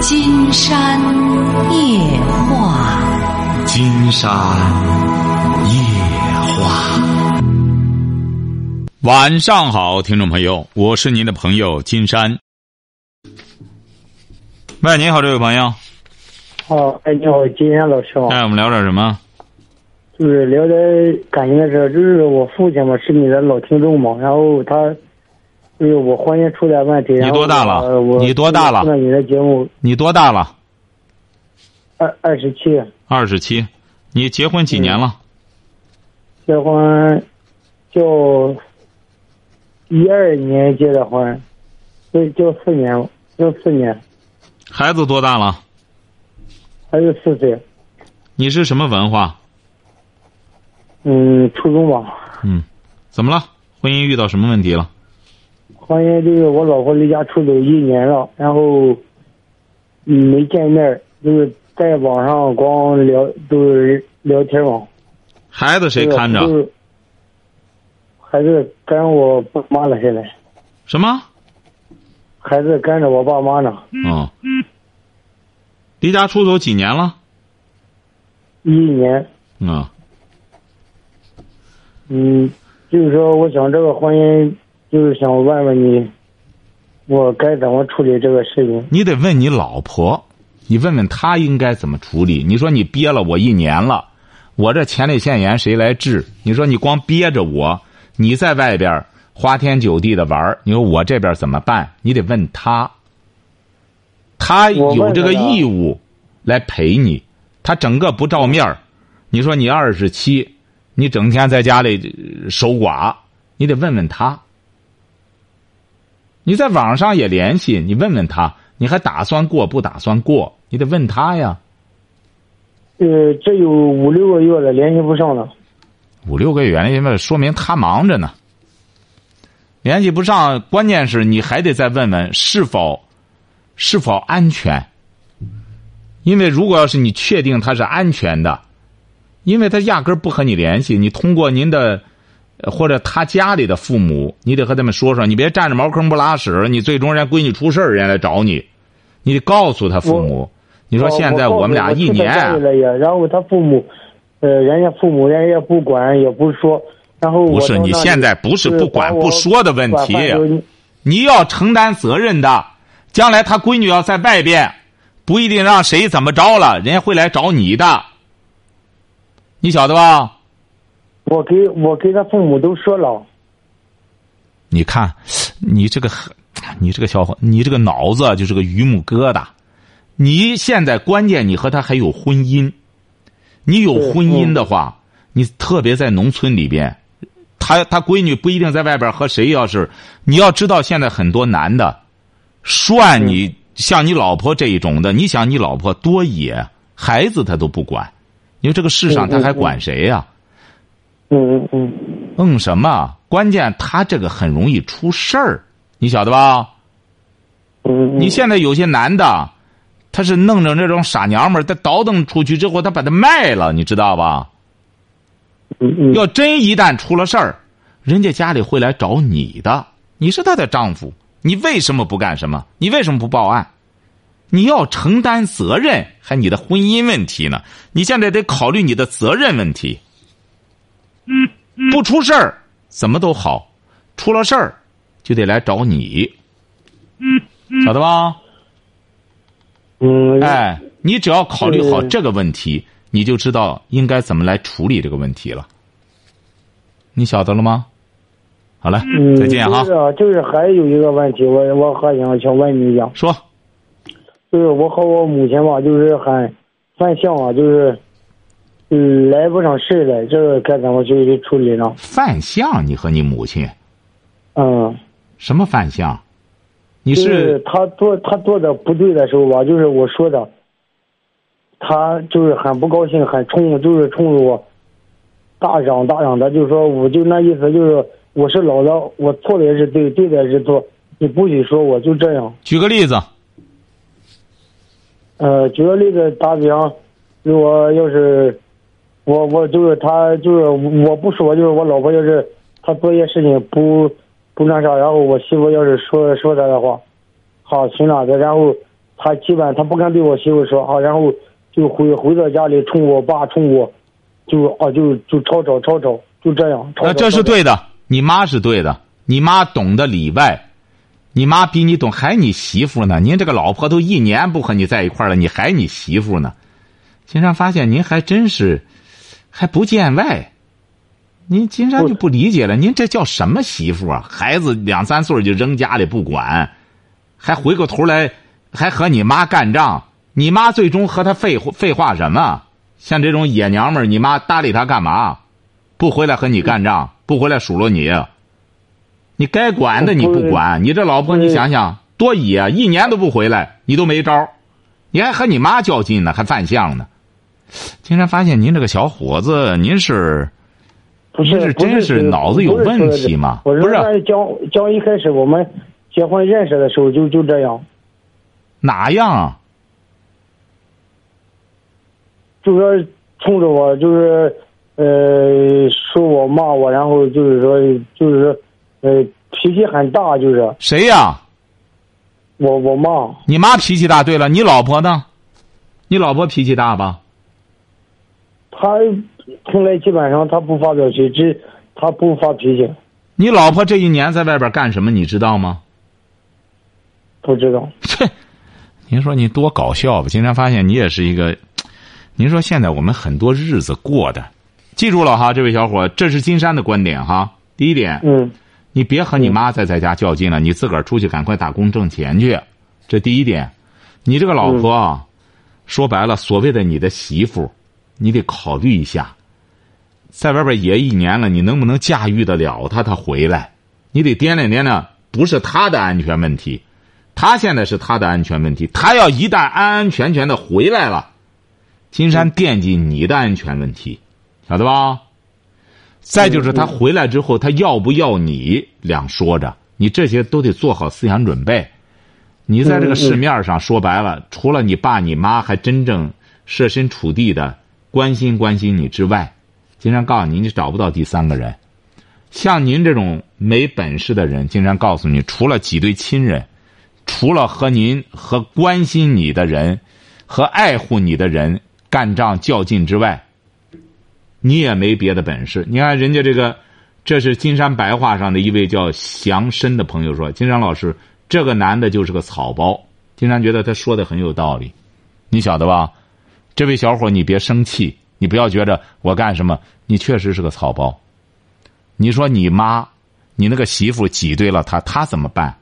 金山夜话，金山夜话。晚上好，听众朋友，我是您的朋友金山。喂，你好，这位朋友。哦，哎，你好，金山老师好。哎，我们聊点什么？就是聊点感情的事儿，就是我父亲嘛是你的老听众嘛，然后他就是我婚姻出点问题。你多大了？你多大了？听了你的节目。你多大了？二二十七。二十七，你结婚几年了？结婚就一二年结的婚，就就四年，就四年。孩子多大了？孩子四岁。你是什么文化？嗯，初中吧。嗯，怎么了？婚姻遇到什么问题了？婚姻就是我老婆离家出走一年了，然后嗯没见面，就是在网上光聊，都是聊天嘛。孩子谁看着？孩子跟我爸妈了，现在。什么？孩子跟着我爸妈呢。嗯。离家出走几年了？一年。啊。嗯，就是说，我想这个婚姻，就是想问问你，我该怎么处理这个事情？你得问你老婆，你问问她应该怎么处理。你说你憋了我一年了，我这前列腺炎谁来治？你说你光憋着我，你在外边花天酒地的玩你说我这边怎么办？你得问她，他有这个义务来陪你，他整个不照面你说你二十七。你整天在家里守寡，你得问问他。你在网上也联系，你问问他，你还打算过不打算过？你得问他呀。呃，这有五六个月了，联系不上了。五六个月，因为说明他忙着呢。联系不上，关键是你还得再问问是否是否安全。因为如果要是你确定他是安全的。因为他压根儿不和你联系，你通过您的，或者他家里的父母，你得和他们说说，你别占着茅坑不拉屎，你最终人家闺女出事儿，人来找你，你得告诉他父母。你说现在我们俩一年，然后他父母，呃，人家父母人家不管也不说，然后不是你现在不是不管不说的问题，你要承担责任的，将来他闺女要在外边，不一定让谁怎么着了，人家会来找你的。你晓得吧？我给我给他父母都说了。你看，你这个，你这个小伙，你这个脑子就是个榆木疙瘩。你现在关键，你和他还有婚姻。你有婚姻的话，你特别在农村里边，他他闺女不一定在外边和谁。要是你要知道，现在很多男的，涮你像你老婆这一种的，你想你老婆多野，孩子他都不管。因为这个世上他还管谁呀？嗯嗯嗯。嗯什么？关键他这个很容易出事儿，你晓得吧？嗯。你现在有些男的，他是弄着这种傻娘们儿，他倒腾出去之后，他把它卖了，你知道吧？嗯嗯。要真一旦出了事儿，人家家里会来找你的。你是他的丈夫，你为什么不干什么？你为什么不报案？你要承担责任，还你的婚姻问题呢？你现在得考虑你的责任问题。不出事儿怎么都好，出了事儿就得来找你，嗯晓得吧？嗯。哎，你只要考虑好这个问题，你就知道应该怎么来处理这个问题了。你晓得了吗？好了，再见哈。就是就是还有一个问题，我我还想想问你一下。说。就是我和我母亲吧，就是很很像啊，就是，嗯，来不上事了，这个该怎么去处理呢？犯相，你和你母亲？嗯。什么犯相？你是他做他做的不对的时候吧，就是我说的，他就是很不高兴，很冲，就是冲着我大嚷大嚷的，就是说，我就那意思，就是我是老的，我错的也是对，对的也是错，你不许说，我就这样。举个例子。呃，举个例子打比方，如果要是我我就是他就是我不说，就是我老婆要是他做一些事情不不那啥，然后我媳妇要是说说他的话，好行了的，然后他基本他不敢对我媳妇说啊，然后就回回到家里冲我爸冲我，就啊就就吵吵吵吵，就这样。吵那这是对的，你妈是对的，你妈懂得里外，你妈比你懂，还你媳妇呢？您这个老婆都一年不和你在一块了，你还你媳妇呢？金山发现您还真是还不见外，您金山就不理解了，您这叫什么媳妇啊？孩子两三岁就扔家里不管，还回过头来还和你妈干仗，你妈最终和他废废话什么？像这种野娘们儿，你妈搭理她干嘛？不回来和你干仗，不回来数落你，你该管的你不管，你这老婆你想想多野，一年都不回来，你都没招儿你还和你妈较劲呢，还犯相呢。金山发现您这个小伙子，您是不是您是真是脑子有问题吗不是在讲讲一开始我们结婚认识的时候就就这样，哪样啊？就说冲着我就是呃说我骂我，然后就是说就是说呃脾气很大，就是谁呀？我我妈你妈脾气大。对了，你老婆呢？你老婆脾气大吧？她从来基本上他不发表情，只她不发脾气，你老婆这一年在外边干什么？你知道吗？不知道。切，您说你多搞笑吧？经常发现你也是一个，您说现在我们很多日子过的，记住了哈，这位小伙，这是金山的观点哈。第一点，嗯你别和你妈再在家较劲了，你自个儿出去赶快打工挣钱去，这第一点。你这个老婆啊，说白了，所谓的你的媳妇，你得考虑一下，在外边也一年了，你能不能驾驭得了他？他回来，你得掂量掂量，不是他的安全问题，他现在是他的安全问题。他要一旦安安全全的回来了，金山惦记你的安全问题，晓得吧？再就是他回来之后，他要不要你两说着，你这些都得做好思想准备。你在这个市面上说白了，除了你爸你妈还真正设身处地的关心关心你之外，金山告诉你，你找不到第三个人。像您这种没本事的人，金山告诉你，除了几对亲人，除了和您和关心你的人和爱护你的人干仗较劲之外，你也没别的本事。你看人家这个，这是金山白话上的一位叫祥申的朋友说：“金山老师，这个男的就是个草包。”金山觉得他说的很有道理，你晓得吧？这位小伙，你别生气，你不要觉着我干什么，你确实是个草包。你说你妈，你那个媳妇挤兑了他，他怎么办？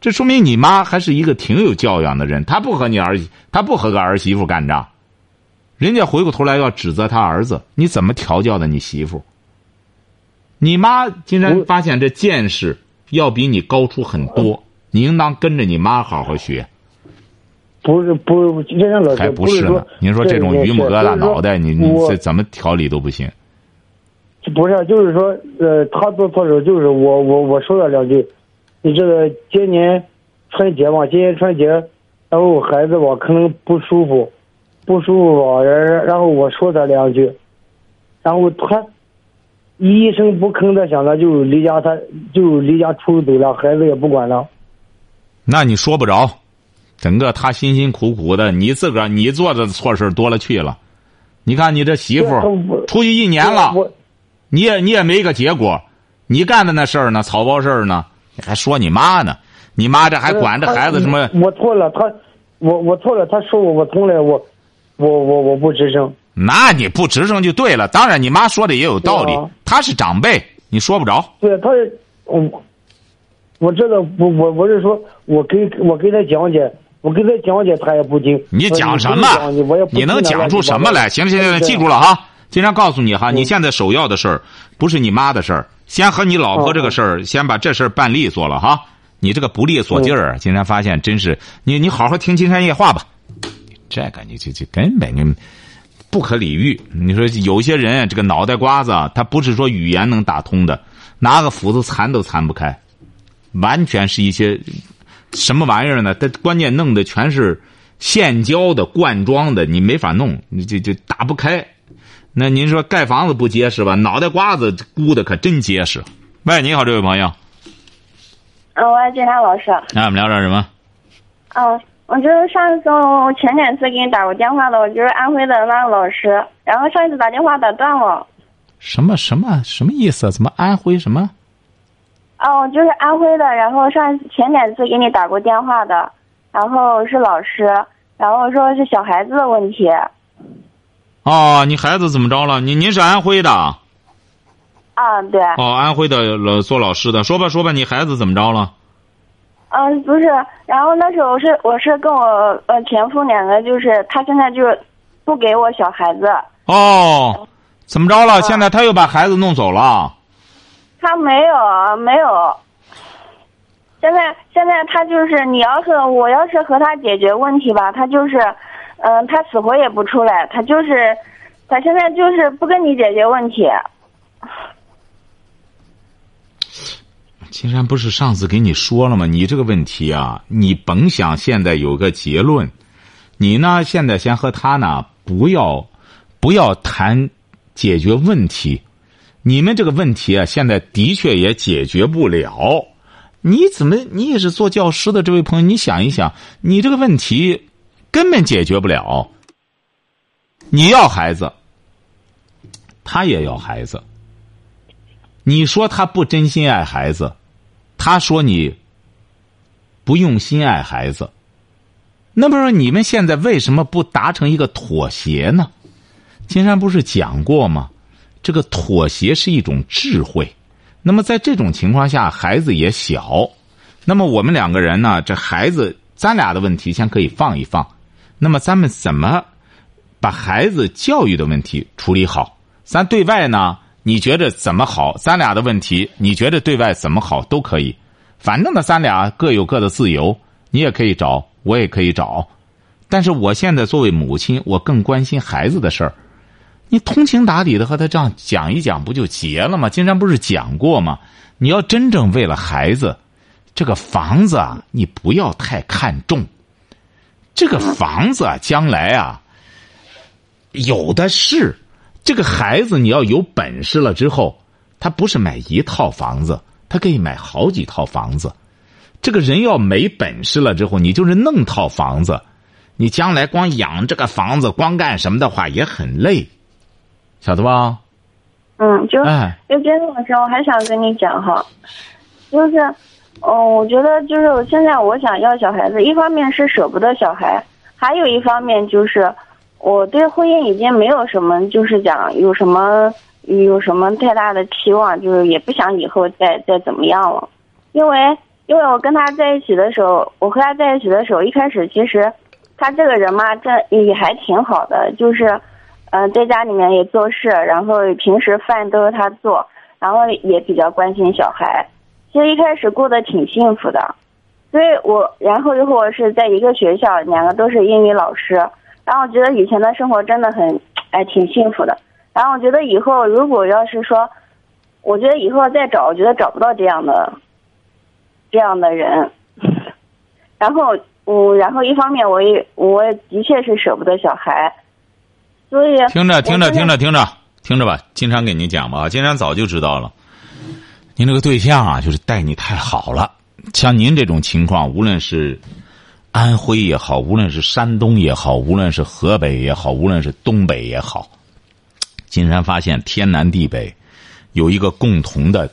这说明你妈还是一个挺有教养的人，她不和你儿，她不和个儿媳妇干仗。人家回过头来要指责他儿子，你怎么调教的你媳妇？你妈竟然发现这见识要比你高出很多，你应当跟着你妈好好学。不是不，金山老师还不是呢说？您说这种榆木疙瘩脑袋，你你这怎么调理都不行。不是，就是说，呃，他做错事，就是我我我说了两句，你这个今年春节嘛，今年春节，然后孩子吧可能不舒服，不舒服吧，然然后我说他两句，然后他一声不吭的，想着就离家，他就离家出走了，孩子也不管了。那你说不着，整个他辛辛苦苦的，你自个儿你做的错事多了去了。你看你这媳妇出去一年了，我你也你也没个结果，你干的那事儿呢，草包事儿呢，你还说你妈呢？你妈这还管着孩子什么？我错了，他我我错了，他说我，我从来我我我我不吱声。那你不吱声就对了。当然，你妈说的也有道理对啊，她是长辈，你说不着。对，他我，我知道，我我我是说，我给我给他讲解，我给他讲解，他也不听。你讲什么你？你能讲出什么来？行了行了，行记住了哈。经常告诉你哈，嗯你现在首要的事儿不是你妈的事儿，先和你老婆这个事儿，先把这事儿办利索了哈。你这个不利索劲儿，金山发现真是你你好好听金山夜话吧。这个你这这根本就不可理喻。你说有些人这个脑袋瓜子啊，他不是说语言能打通的，拿个斧子残都残不开，完全是一些什么玩意儿呢？它关键弄的全是现浇的、灌装的，你没法弄，你这这打不开。那您说盖房子不结实吧？脑袋瓜子箍的可真结实。喂，你好，这位朋友，嗯，我是金山老师。那我们聊点什么？嗯，我就是上一次我前两次给你打过电话的，我就是安徽的那个老师，然后上一次打电话打断了。什么什么什么意思？怎么安徽什么？哦，就是安徽的，然后上前两次给你打过电话的，然后是老师，然后说是小孩子的问题。哦，你孩子怎么着了？你您是安徽的？啊，对。哦，安徽的老做老师的，说吧说吧，你孩子怎么着了？嗯，不是，然后那时候是我是跟我呃前夫两个，就是他现在就是不给我小孩子。哦，怎么着了？现在他又把孩子弄走了？他没有，没有。现在现在他就是你要是我要是和他解决问题吧，他就是嗯，他死活也不出来，他就是他现在就是不跟你解决问题。金山不是上次给你说了吗？你这个问题啊，你甭想现在有个结论，你呢现在先和他呢不要不要谈解决问题，你们这个问题啊现在的确也解决不了。你怎么你也是做教师的这位朋友，你想一想，你这个问题根本解决不了。你要孩子，他也要孩子，你说他不真心爱孩子。他说：“你不用心爱孩子，那么说你们现在为什么不达成一个妥协呢？金山不是讲过吗？这个妥协是一种智慧。那么在这种情况下，孩子也小，那么我们两个人呢？这孩子，咱俩的问题先可以放一放。那么咱们怎么把孩子教育的问题处理好？咱对外呢？”你觉得怎么好？咱俩的问题，你觉得对外怎么好都可以。反正呢，咱俩各有各的自由，你也可以找，我也可以找。但是我现在作为母亲，我更关心孩子的事儿。你通情达理的和他这样讲一讲，不就结了吗？金山不是讲过吗？你要真正为了孩子，这个房子啊，你不要太看重。这个房子啊，将来啊，有的是。这个孩子，你要有本事了之后，他不是买一套房子，他可以买好几套房子。这个人要没本事了之后，你就是弄套房子，你将来光养这个房子，光干什么的话也很累，晓得吧？嗯，就就今天晚上我还想跟你讲哈，就是，哦，我觉得就是现在我想要小孩子，一方面是舍不得小孩，还有一方面就是。我对婚姻已经没有什么，就是讲有什么有什么太大的期望，就是也不想以后再再怎么样了，因为因为我跟他在一起的时候，我和他在一起的时候，一开始其实他这个人嘛，这也还挺好的，就是嗯，在家里面也做事，然后平时饭都是他做，然后也比较关心小孩，其实一开始过得挺幸福的，所以我然后又和我是在一个学校，两个都是英语老师。然后我觉得以前的生活真的很，哎，挺幸福的。然后我觉得以后如果要是说，我觉得以后再找，我觉得找不到这样的，这样的人。然后，我然后一方面我也我的确是舍不得小孩，所以听着听着听着听着听着吧，金山给您讲吧。金山早就知道了，您这个对象啊，就是待你太好了。像您这种情况，无论是。安徽也好，无论是山东也好，无论是河北也好，无论是东北也好，金山发现天南地北有一个共同的，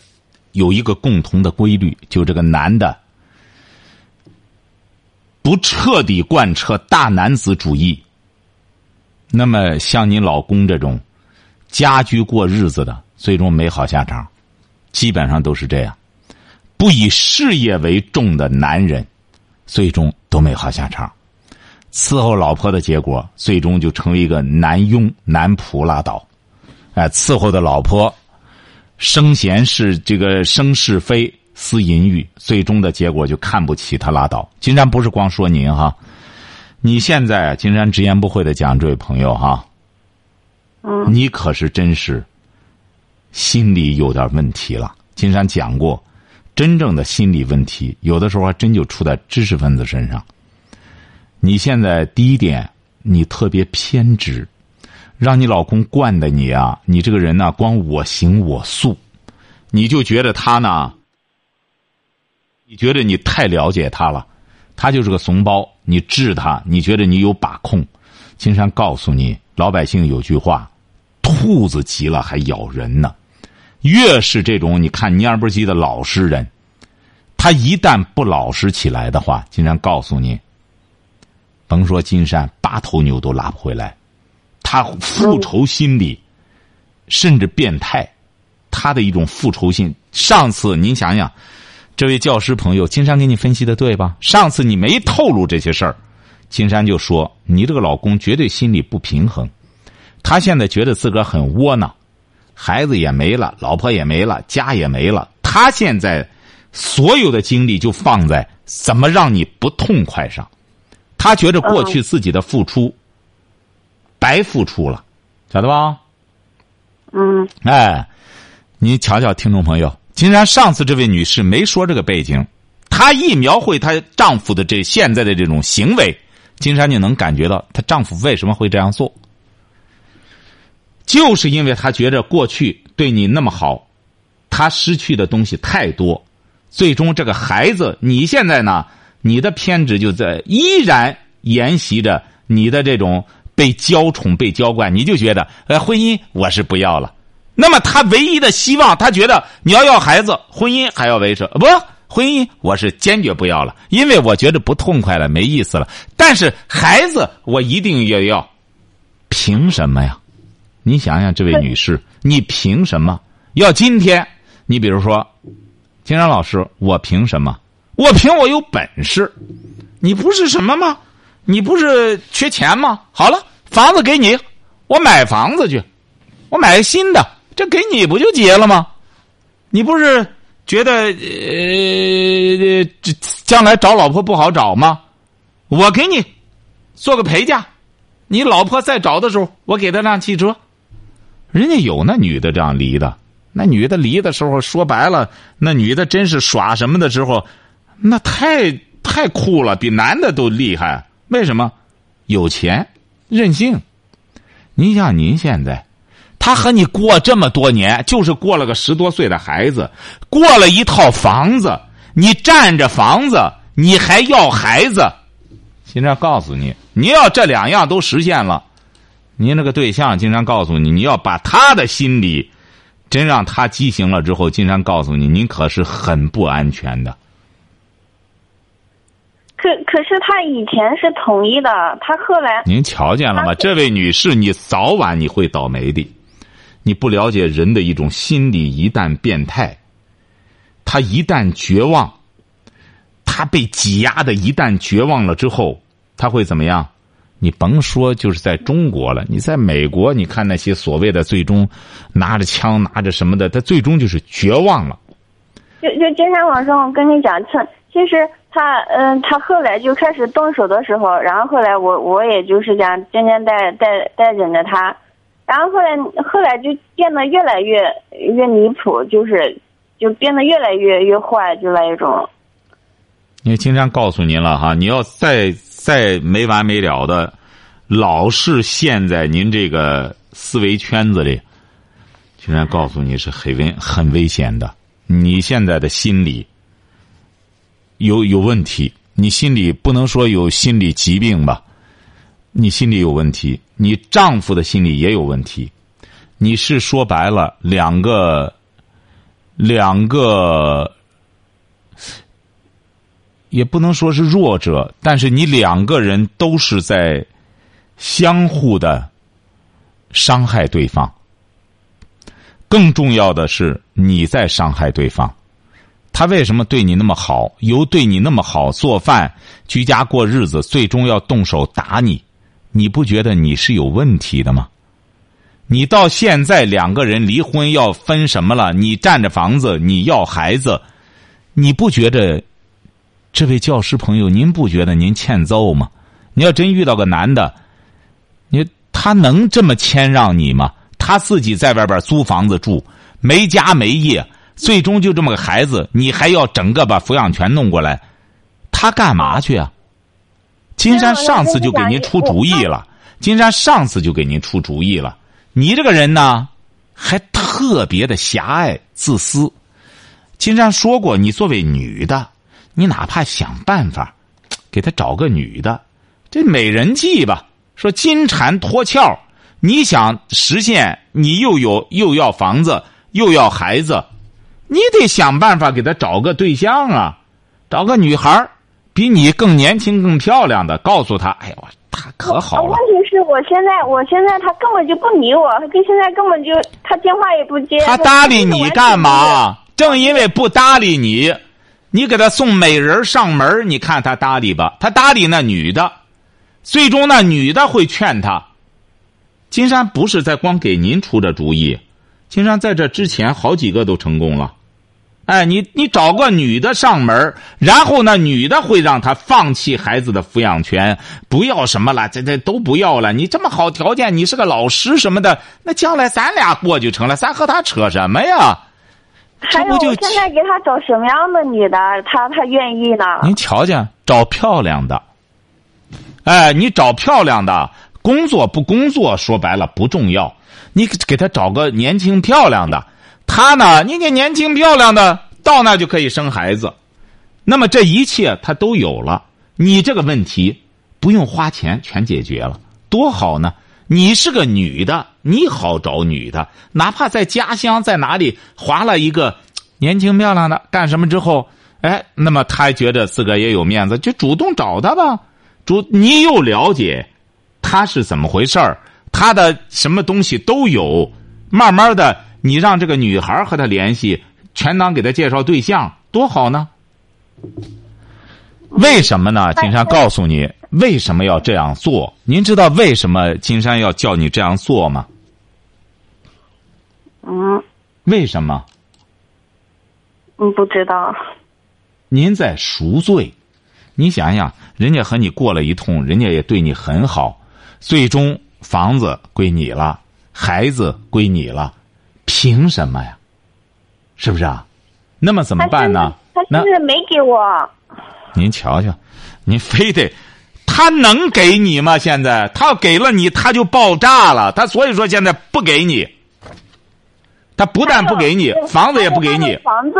有一个共同的规律，就这个男的不彻底贯彻大男子主义，那么像你老公这种家居过日子的，最终没好下场，基本上都是这样，不以事业为重的男人。最终都没好下场，伺候老婆的结果，最终就成为一个男佣、男仆拉倒。哎，伺候的老婆生闲是这个生是非、思淫欲，最终的结果就看不起他拉倒。金山不是光说您哈，你现在金山直言不讳的讲，这位朋友哈，嗯，你可是真是心理有点问题了。金山讲过。真正的心理问题，有的时候还真就出在知识分子身上。你现在第一点，你特别偏执，让你老公惯的你啊，你这个人呢，光我行我素，你就觉得他呢，你觉得你太了解他了，他就是个怂包，你治他，你觉得你有把控？金山告诉你，老百姓有句话：兔子急了还咬人呢。越是这种你看蔫不唧的老实人，他一旦不老实起来的话，金山告诉你，甭说金山八头牛都拉不回来。他复仇心理，甚至变态，他的一种复仇心。上次您想想，这位教师朋友，金山给你分析的对吧？上次你没透露这些事儿，金山就说你这个老公绝对心理不平衡，他现在觉得自个儿很窝囊。孩子也没了，老婆也没了，家也没了。他现在所有的精力就放在怎么让你不痛快上。他觉得过去自己的付出白付出了，晓得吧？嗯。哎，你瞧瞧，听众朋友，金山上次这位女士没说这个背景，她一描绘她丈夫的这现在的这种行为，金山就能感觉到她丈夫为什么会这样做。就是因为他觉着过去对你那么好，他失去的东西太多，最终这个孩子，你现在呢，你的偏执就在依然沿袭着你的这种被娇宠、被娇惯，你就觉得，呃，婚姻我是不要了。那么他唯一的希望，他觉得你要要孩子，婚姻还要维持，不，婚姻我是坚决不要了，因为我觉得不痛快了，没意思了。但是孩子我一定要要，凭什么呀？你想想，这位女士，你凭什么要今天？你比如说，金山老师，我凭什么？我凭我有本事。你不是什么吗？你不是缺钱吗？好了，房子给你，我买房子去，我买个新的，这给你不就结了吗？你不是觉得呃，这将来找老婆不好找吗？我给你做个陪嫁，你老婆再找的时候，我给她辆汽车。人家有那女的这样离的，那女的离的时候，说白了，那女的真是耍什么的时候，那太太酷了，比男的都厉害。为什么？有钱，任性。您像您现在，他和你过这么多年，就是过了个十多岁的孩子，过了一套房子，你占着房子，你还要孩子。现在告诉你，你要这两样都实现了。您那个对象经常告诉你，你要把他的心理真让他畸形了之后，经常告诉你，您可是很不安全的。可可是他以前是同意的，他后来您瞧见了吗？这位女士，你早晚你会倒霉的。你不了解人的一种心理，一旦变态，他一旦绝望，他被挤压的，一旦绝望了之后，他会怎么样？你甭说，就是在中国了。你在美国，你看那些所谓的最终拿着枪、拿着什么的，他最终就是绝望了。就就今天晚上我跟你讲，他其实他嗯，他后来就开始动手的时候，然后后来我我也就是讲天天带带带领着他，然后后来后来就变得越来越越离谱，就是就变得越来越越坏，就那一种。因为经常告诉您了哈，你要再。再没完没了的，老是陷在您这个思维圈子里，经常告诉你是很危很危险的。你现在的心理有有问题，你心里不能说有心理疾病吧？你心里有问题，你丈夫的心理也有问题。你是说白了两个两个。也不能说是弱者，但是你两个人都是在相互的伤害对方。更重要的是，你在伤害对方。他为什么对你那么好？由对你那么好做饭、居家过日子，最终要动手打你，你不觉得你是有问题的吗？你到现在两个人离婚要分什么了？你占着房子，你要孩子，你不觉得？这位教师朋友，您不觉得您欠揍吗？你要真遇到个男的，你他能这么谦让你吗？他自己在外边租房子住，没家没业，最终就这么个孩子，你还要整个把抚养权弄过来，他干嘛去啊？金山上次就给您出主意了，金山上次就给您出主意了。你这个人呢，还特别的狭隘自私。金山说过，你作为女的。你哪怕想办法，给他找个女的，这美人计吧。说金蝉脱壳，你想实现，你又有又要房子，又要孩子，你得想办法给他找个对象啊，找个女孩比你更年轻、更漂亮的，告诉他，哎呦，他可好了。问题是我现在，我现在他根本就不理我，他跟现在根本就他电话也不接。他搭理你干嘛？正因为不搭理你。你给他送美人上门，你看他搭理吧？他搭理那女的，最终那女的会劝他。金山不是在光给您出这主意，金山在这之前好几个都成功了。哎，你你找个女的上门，然后呢女的会让他放弃孩子的抚养权，不要什么了，这这都不要了。你这么好条件，你是个老师什么的，那将来咱俩过就成了，咱和他扯什么呀？还有，现在给他找什么样的女的，他他愿意呢？您瞧瞧，找漂亮的。哎，你找漂亮的，工作不工作，说白了不重要。你给他找个年轻漂亮的，他呢，你给年轻漂亮的到那就可以生孩子。那么这一切他都有了，你这个问题不用花钱全解决了，多好呢！你是个女的，你好找女的，哪怕在家乡在哪里划了一个年轻漂亮的，干什么之后，哎，那么他觉得自个也有面子，就主动找他吧。主，你又了解他是怎么回事儿，他的什么东西都有。慢慢的，你让这个女孩和他联系，全当给他介绍对象，多好呢。为什么呢？金山告诉你。为什么要这样做？您知道为什么金山要叫你这样做吗？嗯。为什么？嗯，不知道。您在赎罪。你想想，人家和你过了一通，人家也对你很好，最终房子归你了，孩子归你了，凭什么呀？是不是啊？那么怎么办呢？他现在没给我。您瞧瞧，您非得。他能给你吗？现在他要给了你，他就爆炸了。他所以说现在不给你，他不但不给你，房子也不给你。房子，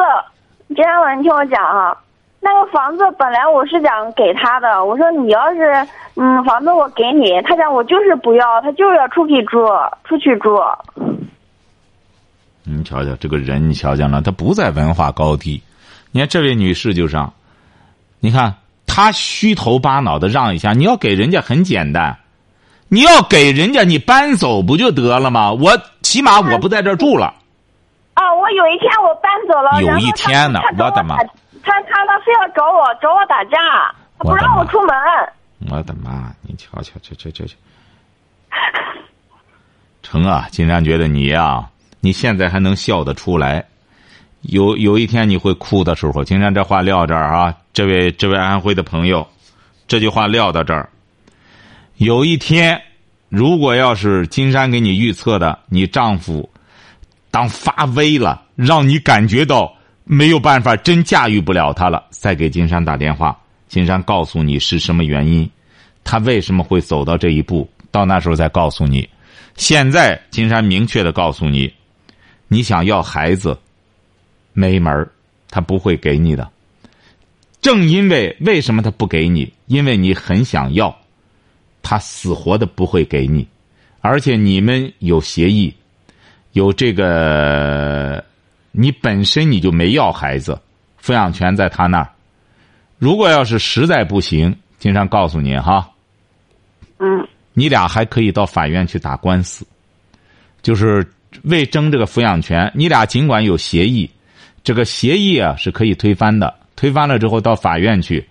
金安文，你听我讲啊，那个房子本来我是想给他的。我说你要是嗯，房子我给你，他讲我就是不要，他就是要出去住，出去住。你瞧瞧这个人，你瞧见了，他不在文化高低。你看这位女士就上，你看。她虚头巴脑的让一下，你要给人家很简单，你要给人家你搬走不就得了吗？我起码我不在这住了。啊，我有一天我搬走了，有一天呢，我的妈！他他他非要找我找我打架，他不让我出门。我的妈！你瞧瞧，这这这这，成啊！金山觉得你呀，你现在还能笑得出来。有有一天你会哭的时候，今天这话撂这儿啊，这位这位安徽的朋友，这句话撂到这儿。有一天，如果要是金山给你预测的，你丈夫当发威了，让你感觉到没有办法，真驾驭不了他了，再给金山打电话，金山告诉你是什么原因，他为什么会走到这一步，到那时候再告诉你。现在金山明确的告诉你，你想要孩子。没门他不会给你的。正因为为什么他不给你？因为你很想要，他死活的不会给你，而且你们有协议，有这个，你本身你就没要孩子，抚养权在他那儿。如果要是实在不行，经常告诉您哈，嗯，你俩还可以到法院去打官司，就是为争这个抚养权。你俩尽管有协议。这个协议啊是可以推翻的，推翻了之后到法院去，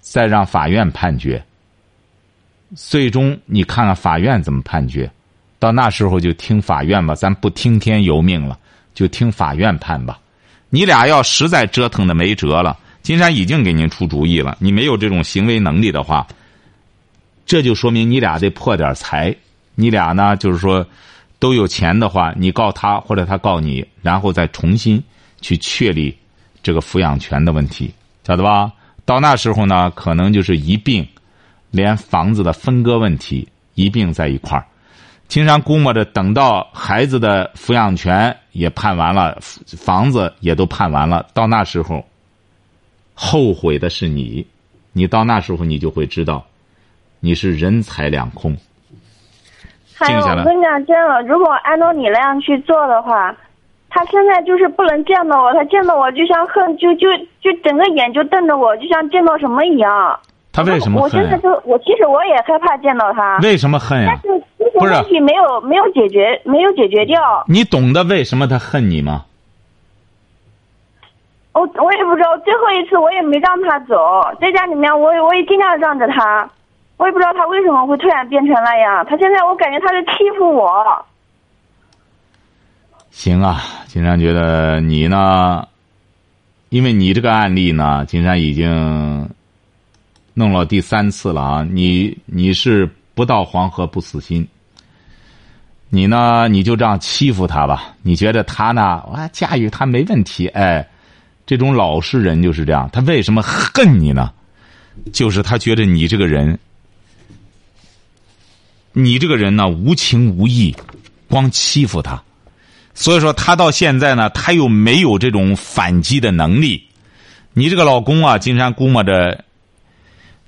再让法院判决。最终你看看法院怎么判决，到那时候就听法院吧，咱不听天由命了，就听法院判吧。你俩要实在折腾的没辙了，金山已经给您出主意了。你没有这种行为能力的话，这就说明你俩得破点财。你俩呢，就是说都有钱的话，你告他或者他告你，然后再重新。去确立这个抚养权的问题，晓得吧？到那时候呢，可能就是一并，连房子的分割问题一并在一块儿。青山估摸着，等到孩子的抚养权也判完了，房子也都判完了，到那时候，后悔的是你，你到那时候你就会知道，你是人财两空。还有，我跟你讲，真的，如果按照你那样去做的话，他现在就是不能见到我，他见到我就像恨，就就就整个眼就瞪着我，就像见到什么一样。他为什么恨？我现在就我其实我也害怕见到他。为什么恨呀？但是这些问题没有没有解决，没有解决掉。你懂得为什么他恨你吗？我我也不知道，最后一次我也没让他走，在家里面我我也尽量让着他。我也不知道他为什么会突然变成那样。他现在我感觉他是欺负我。行啊，金山觉得你呢，因为你这个案例呢，金山已经弄了第三次了啊。你你是不到黄河不死心。你呢，你就这样欺负他吧。你觉得他呢，我驾驭他没问题。哎，这种老实人就是这样。他为什么恨你呢？就是他觉得你这个人。你这个人呢，无情无义，光欺负他，所以说他到现在呢，他又没有这种反击的能力。你这个老公啊，金山估摸着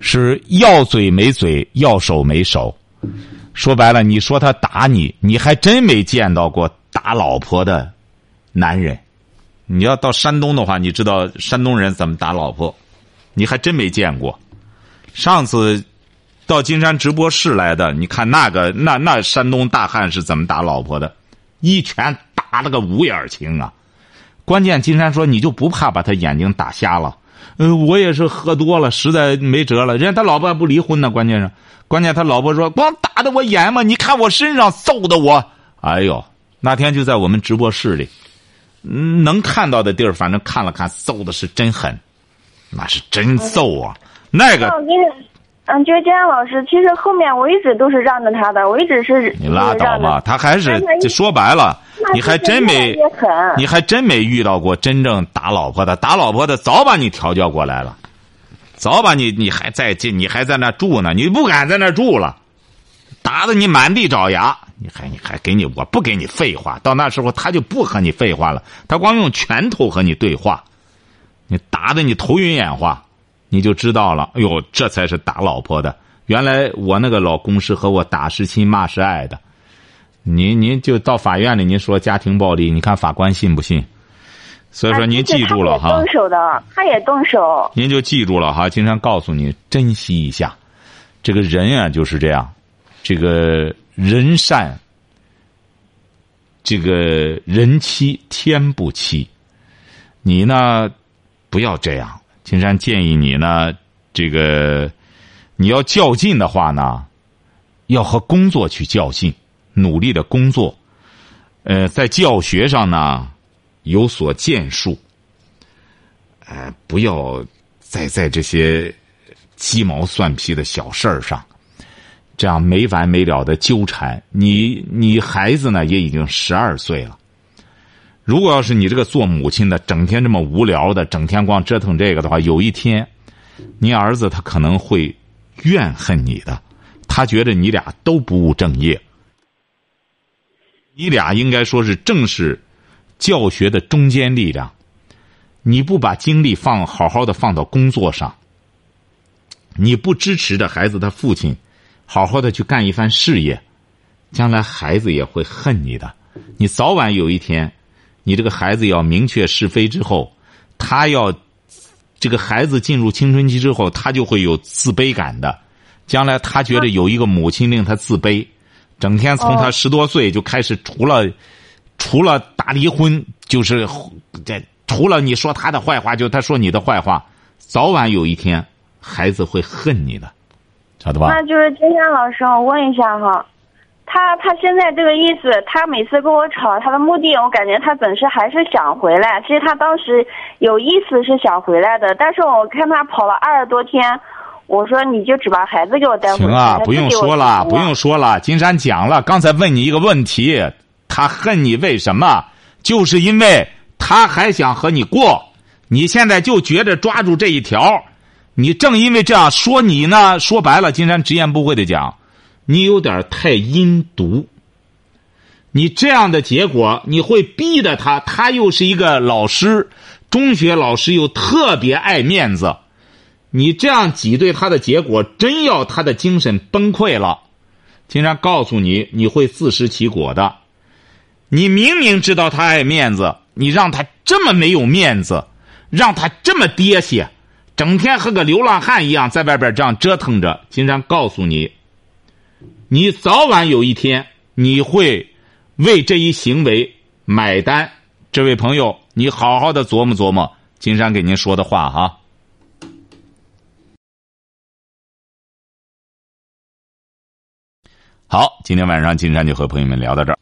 是要嘴没嘴，要手没手。说白了，你说他打你，你还真没见到过打老婆的男人。你要到山东的话，你知道山东人怎么打老婆，你还真没见过。上次。到金山直播室来的，你看那个那那山东大汉是怎么打老婆的？一拳打了个五眼青啊！关键金山说你就不怕把他眼睛打瞎了？呃，我也是喝多了，实在没辙了。人家他老婆还不离婚呢，关键是，关键他老婆说光打的我眼嘛，你看我身上揍的我，哎呦，那天就在我们直播室里，能看到的地儿，反正看了看，揍的是真狠，那是真揍啊，那个。嗯，就是金老师，其实后面我一直都是让着他的，我一直是你拉倒吧，他还是就说白了，你还真没，你还真没遇到过真正打老婆的，打老婆的早把你调教过来了，早把你你还在这，你还在那住呢，你不敢在那住了，打的你满地找牙，你还你还给你我不给你废话，到那时候他就不和你废话了，他光用拳头和你对话，你打的你头晕眼花。你就知道了，哎呦，这才是打老婆的。原来我那个老公是和我打是亲骂是爱的。您您就到法院里，您说家庭暴力，你看法官信不信？所以说您记住了哈。动手的，他也动手。您就记住了哈，经常告诉你珍惜一下，这个人啊就是这样，这个人善，这个人欺天不欺，你呢不要这样。青山建议你呢，这个你要较劲的话呢，要和工作去较劲，努力的工作。呃，在教学上呢有所建树，呃，不要再在这些鸡毛蒜皮的小事儿上，这样没完没了的纠缠。你你孩子呢也已经十二岁了。如果要是你这个做母亲的整天这么无聊的，整天光折腾这个的话，有一天，你儿子他可能会怨恨你的，他觉得你俩都不务正业，你俩应该说是正是教学的中坚力量，你不把精力放好好的放到工作上，你不支持着孩子的父亲好好的去干一番事业，将来孩子也会恨你的，你早晚有一天。你这个孩子要明确是非之后，他要这个孩子进入青春期之后，他就会有自卑感的。将来他觉得有一个母亲令他自卑，整天从他十多岁就开始，除了除了打离婚，就是这除了你说他的坏话，就他说你的坏话，早晚有一天孩子会恨你的，晓得吧？那就是今天老师，我问一下哈。他他现在这个意思，他每次跟我吵，他的目的我感觉他本身还是想回来。其实他当时有意思是想回来的，但是我看他跑了二十多天，我说你就只把孩子给我带回来。行啊，不用说了，不用说了。金山讲了，刚才问你一个问题，他恨你为什么？就是因为他还想和你过，你现在就觉着抓住这一条，你正因为这样说你呢，说白了，金山直言不讳的讲。你有点太阴毒，你这样的结果，你会逼得他，他又是一个老师，中学老师又特别爱面子，你这样挤兑他的结果，真要他的精神崩溃了，金山告诉你，你会自食其果的。你明明知道他爱面子，你让他这么没有面子，让他这么憋屈，整天和个流浪汉一样在外边这样折腾着。金山告诉你，你早晚有一天你会为这一行为买单。这位朋友，你好好的琢磨琢磨，金山给您说的话哈。好，今天晚上金山就和朋友们聊到这儿。